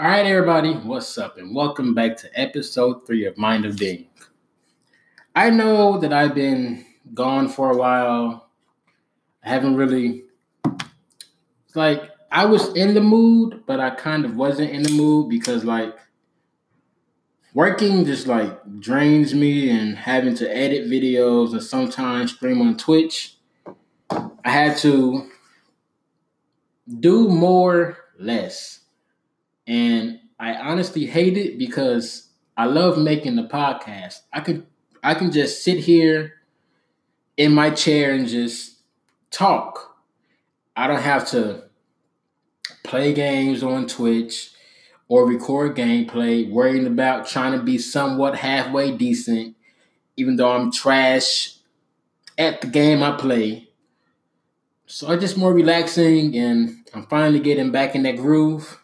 All right, everybody, what's up? And welcome back to episode three of Mind of Byng. I know that I've been gone for a while. I haven't really, it's like I was in the mood, but I kind of wasn't in the mood because, like, working just like drains me and having to edit videos and sometimes stream on Twitch. I had to do more less I honestly hate it because I love making the podcast. I could I can just sit here in my chair and just talk. I don't have to play games on Twitch or record gameplay, worrying about trying to be somewhat halfway decent, even though I'm trash at the game I play. So it's just more relaxing and I'm finally getting back in that groove.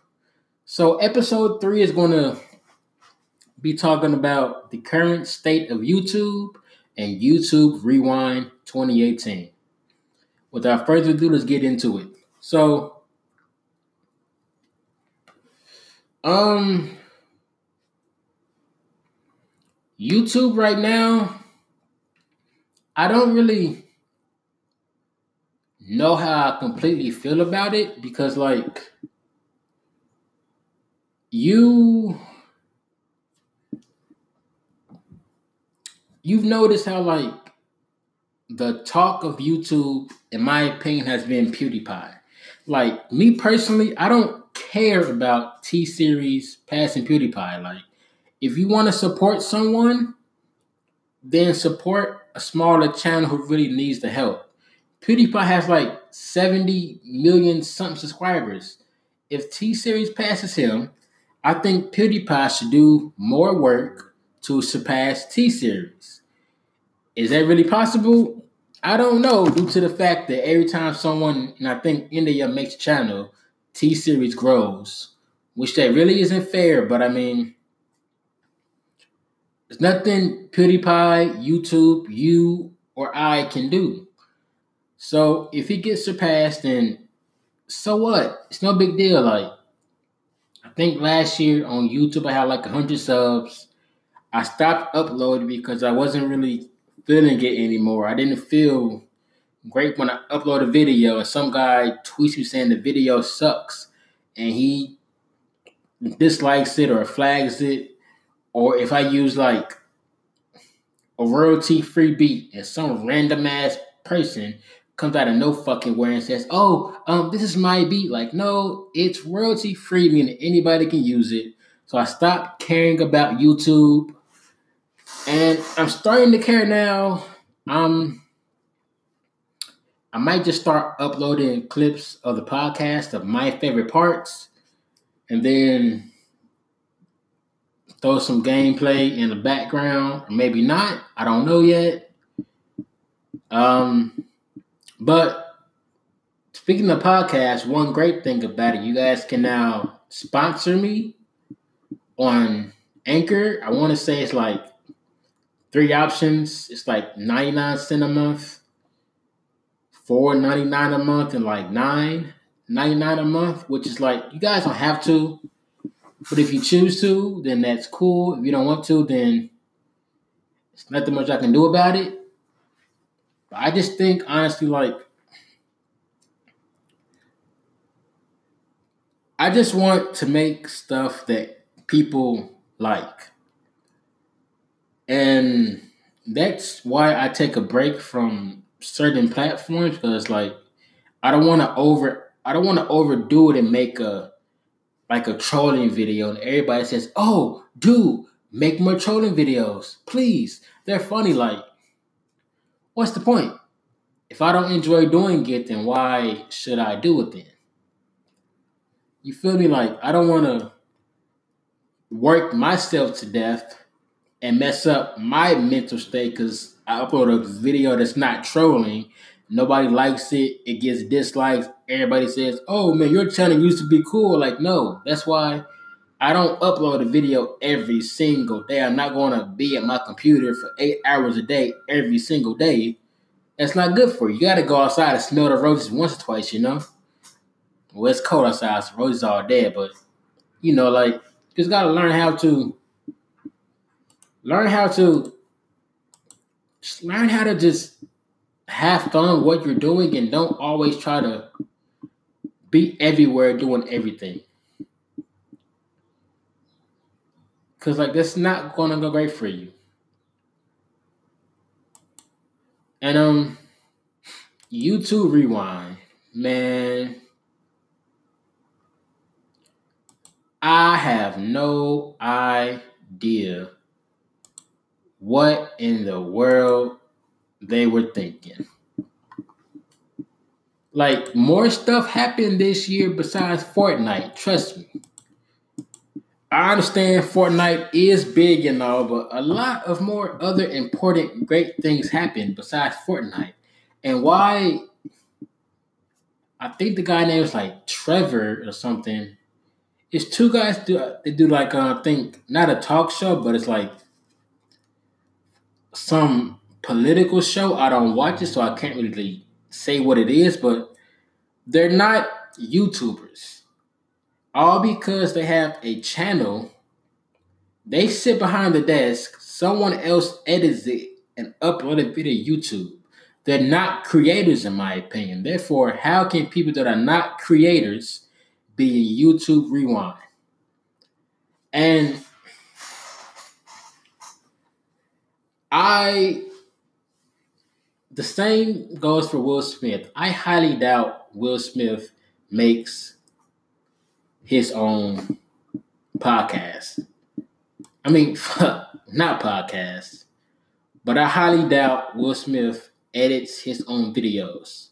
So, episode three is going to be talking about the current state of YouTube and YouTube Rewind 2018. Without further ado, let's get into it. So, um, YouTube right now, I don't really know how I completely feel about it because, like, you you've noticed how like the talk of YouTube, in my opinion, has been PewDiePie. Like me personally, I don't care about T Series passing PewDiePie. Like, if you want to support someone, then support a smaller channel who really needs the help. PewDiePie has like 70 million something subscribers. If T Series passes him, I think PewDiePie should do more work to surpass T Series. Is that really possible? I don't know, due to the fact that every time someone, and I think India makes a channel, T Series grows, which that really isn't fair. But I mean, there's nothing PewDiePie, YouTube, you, or I can do. So if he gets surpassed, then so what? It's no big deal. Like think last year on YouTube I had like 100 subs. I stopped uploading because I wasn't really feeling it anymore. I didn't feel great when I upload a video and some guy tweets me saying the video sucks and he dislikes it or flags it. Or if I use like a royalty free beat and some random ass person comes out of no fucking where and says, "Oh, um, this is my beat." Like, no, it's royalty free, meaning anybody can use it. So I stopped caring about YouTube, and I'm starting to care now. Um, I might just start uploading clips of the podcast of my favorite parts, and then throw some gameplay in the background, maybe not. I don't know yet. Um but speaking of podcasts, one great thing about it, you guys can now sponsor me on Anchor. I want to say it's like three options. It's like 99 cent a month, four ninety nine a month, and like nine ninety nine a month, which is like you guys don't have to. But if you choose to, then that's cool. If you don't want to, then it's nothing much I can do about it. I just think honestly, like I just want to make stuff that people like. And that's why I take a break from certain platforms because like I don't want to over I don't want to overdo it and make a like a trolling video and everybody says, "Oh, dude, make more trolling videos, please. They're funny." Like what's the point? If I don't enjoy doing it, then why should I do it then? You feel me? Like, I don't want to work myself to death and mess up my mental state because I upload a video that's not trolling. Nobody likes it. It gets dislikes. Everybody says, oh man, your channel used to be cool. Like, no, that's why I don't upload a video every single day. I'm not going to be at my computer for eight hours a day every single day. That's not good for you. You got to go outside and smell the roses once or twice, you know? Well, it's cold outside, so roses are dead, but you know, like just gotta learn how to learn how to learn how to just have fun what you're doing and don't always try to be everywhere doing everything. Cause like that's not gonna go great for you. And um YouTube rewind, man. I have no idea what in the world they were thinking. Like more stuff happened this year besides Fortnite, trust me. I understand Fortnite is big and all, but a lot of more other important great things happen besides Fortnite. And why I think the guy name is like Trevor or something it's two guys do they do like uh, I think not a talk show, but it's like some political show. I don't watch it, so I can't really say what it is, but they're not YouTubers. All because they have a channel. They sit behind the desk, someone else edits it and upload it via YouTube. They're not creators, in my opinion. Therefore, how can people that are not creators be YouTube Rewind. And I, the same goes for Will Smith. I highly doubt Will Smith makes his own podcast. I mean, not podcast, but I highly doubt Will Smith edits his own videos.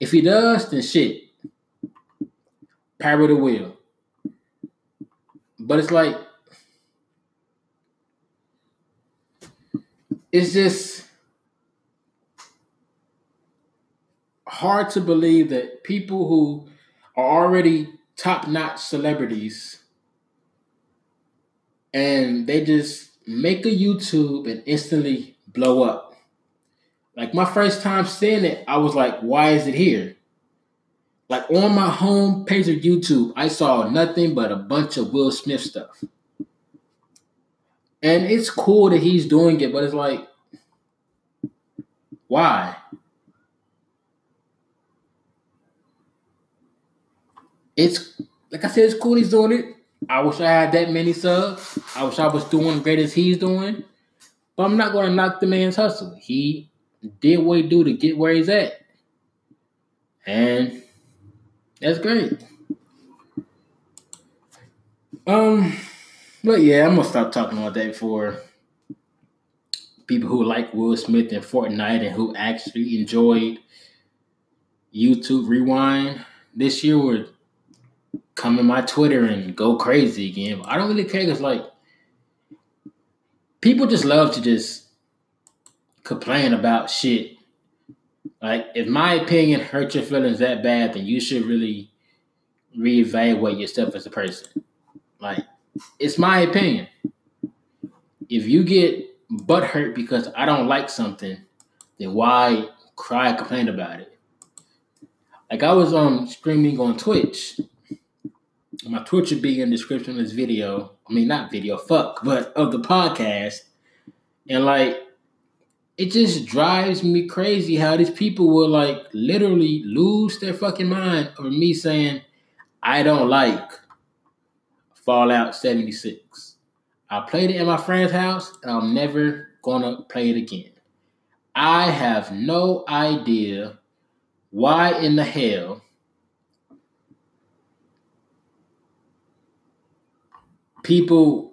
If he does, then shit, power the will. But it's like it's just hard to believe that people who are already top-notch celebrities and they just make a YouTube and instantly blow up. Like my first time seeing it, I was like, why is it here? Like on my home page of YouTube, I saw nothing but a bunch of Will Smith stuff. And it's cool that he's doing it, but it's like, why? It's like I said, it's cool he's doing it. I wish I had that many subs. I wish I was doing great as he's doing. But I'm not gonna knock the man's hustle. He did what he do to get where he's at. And that's great. Um, but yeah, I'm gonna stop talking about that for people who like Will Smith and Fortnite and who actually enjoyed YouTube Rewind this year would come in my Twitter and go crazy again. But I don't really care because like people just love to just complain about shit like, if my opinion hurts your feelings that bad, then you should really reevaluate yourself as a person. Like, it's my opinion. If you get butt hurt because I don't like something, then why cry and complain about it? Like I was um streaming on Twitch. My Twitch would be in the description of this video. I mean not video, fuck, but of the podcast. And like it just drives me crazy how these people will like literally lose their fucking mind over me saying I don't like Fallout 76. I played it in my friend's house and I'm never gonna play it again. I have no idea why in the hell people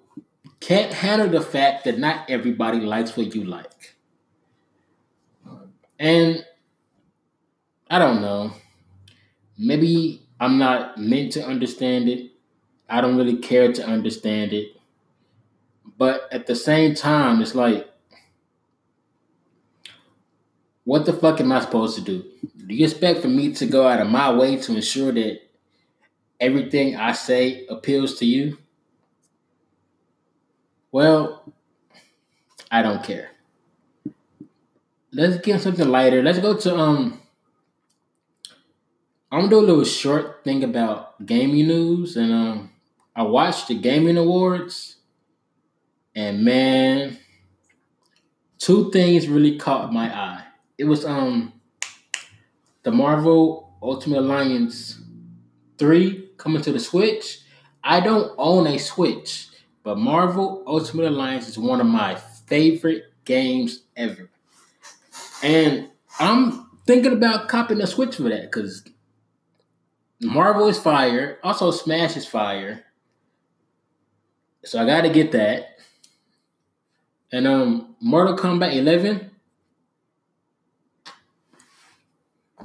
can't handle the fact that not everybody likes what you like. And I don't know. Maybe I'm not meant to understand it. I don't really care to understand it. But at the same time, it's like, what the fuck am I supposed to do? Do you expect for me to go out of my way to ensure that everything I say appeals to you? Well, I don't care let's get something lighter. Let's go to um. I'm gonna do a little short thing about gaming news, and um, I watched the gaming awards, and man, two things really caught my eye. It was um the Marvel Ultimate Alliance 3 coming to the Switch. I don't own a Switch, but Marvel Ultimate Alliance is one of my favorite games ever. And I'm thinking about copping a Switch for that because Marvel is fire. Also, Smash is fire. So I got to get that. And um, Mortal Kombat 11.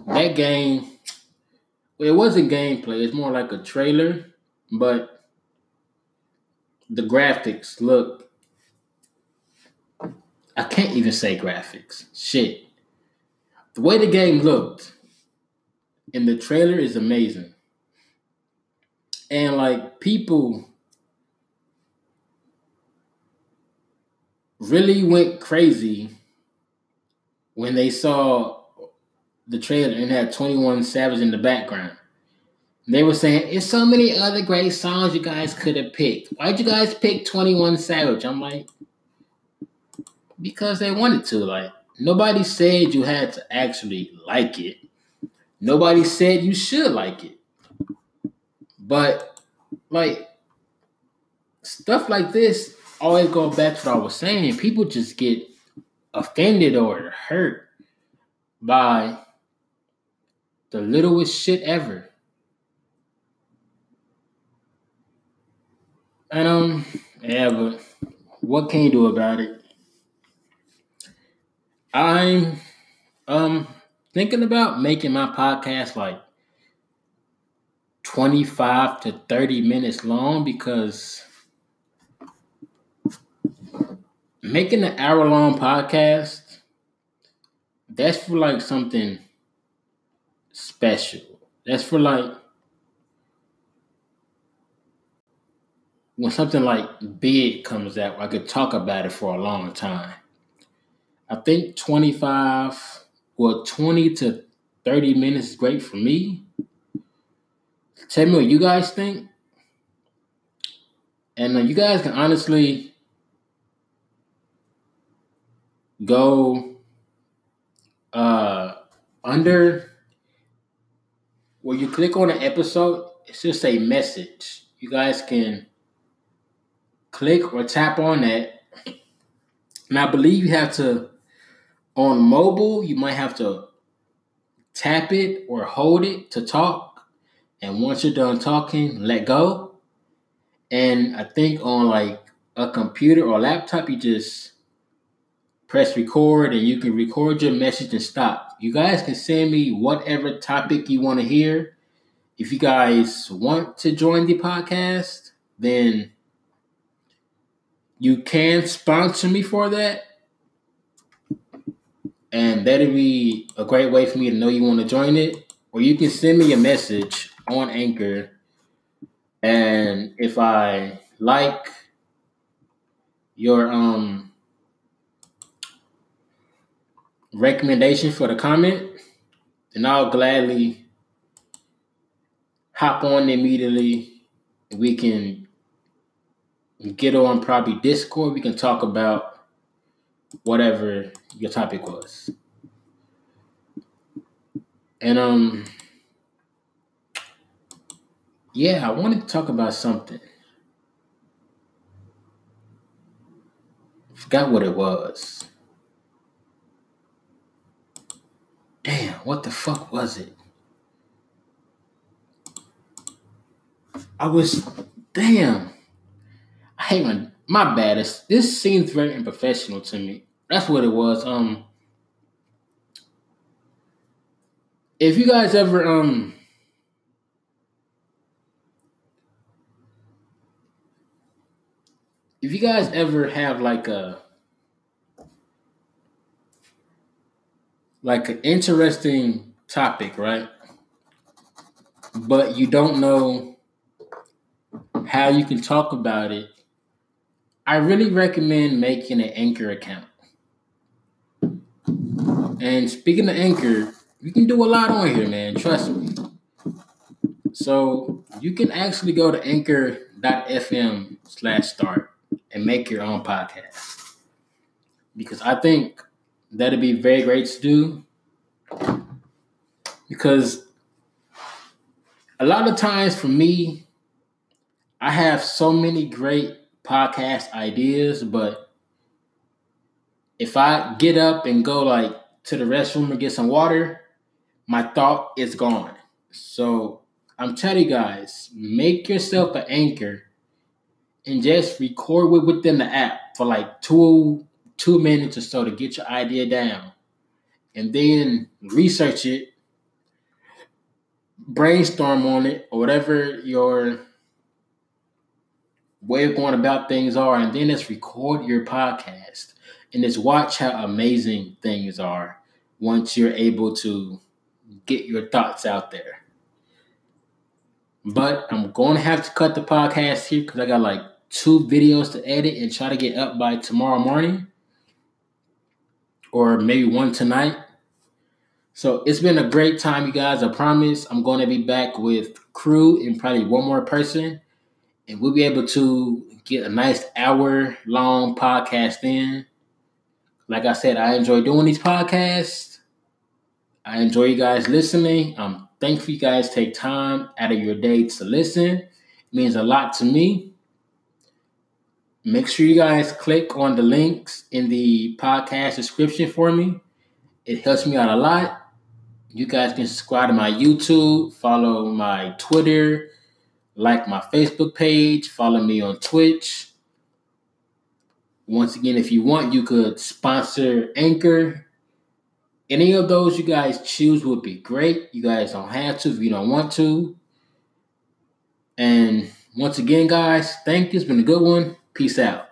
That game, well, it wasn't gameplay. It's more like a trailer, but the graphics look. I can't even say graphics. Shit. The way the game looked in the trailer is amazing. And like people really went crazy when they saw the trailer and had 21 Savage in the background. They were saying, it's so many other great songs you guys could have picked. Why'd you guys pick 21 Savage? I'm like, because they wanted to. Like, nobody said you had to actually like it. Nobody said you should like it. But, like, stuff like this always go back to what I was saying. People just get offended or hurt by the littlest shit ever. And um, yeah, but what can you do about it? I'm um thinking about making my podcast like 25 to 30 minutes long because making an hour long podcast, that's for like something special. That's for like when something like big comes out, I could talk about it for a long time. I think 25 well 20 to 30 minutes is great for me. Tell me what you guys think. And uh, you guys can honestly go uh, under where you click on an episode, it should say message. You guys can click or tap on that. And I believe you have to, on mobile, you might have to tap it or hold it to talk. And once you're done talking, let go. And I think on like a computer or laptop, you just press record and you can record your message and stop. You guys can send me whatever topic you want to hear. If you guys want to join the podcast, then you can sponsor me for that. And that'll be a great way for me to know you want to join it. Or you can send me a message on Anchor. And if I like your um recommendation for the comment, then I'll gladly hop on immediately. We can get on probably Discord. We can talk about whatever your topic was. And um yeah, I wanted to talk about something. Forgot what it was. Damn, what the fuck was it? I was damn. Hate my my baddest. This seems very unprofessional to me. That's what it was. Um if you guys ever um if you guys ever have like a like an interesting topic, right? But you don't know how you can talk about it. I really recommend making an Anchor account. And speaking of Anchor, you can do a lot on here, man. Trust me. So you can actually go to anchor.fm slash start and make your own podcast. Because I think that'd be very great to do. Because a lot of times for me, I have so many great podcast ideas, but if I get up and go like to the restroom and get some water, my thought is gone. So I'm telling you guys, make yourself an anchor and just record with within the app for like two two minutes or so to get your idea down. And then research it, brainstorm on it, or whatever your way of going about things are, and then just record your podcast and just watch how amazing things are once you're able to get your thoughts out there. But I'm going to have to cut the podcast here because I got like two videos to edit and try to get up by tomorrow morning or maybe one tonight. So it's been a great time, you guys. I promise I'm going to be back with crew and probably one more person, and we'll be able to get a nice hour long podcast in. Like I said, I enjoy doing these podcasts. I enjoy you guys listening. I'm thankful you guys take time out of your day to listen. It means a lot to me. Make sure you guys click on the links in the podcast description for me. It helps me out a lot. You guys can subscribe to my YouTube, follow my Twitter, like my Facebook page, follow me on Twitch. Once again, if you want, you could sponsor Anchor. Any of those you guys choose would be great. You guys don't have to if you don't want to. And once again, guys, thank you. It's been a good one. Peace out.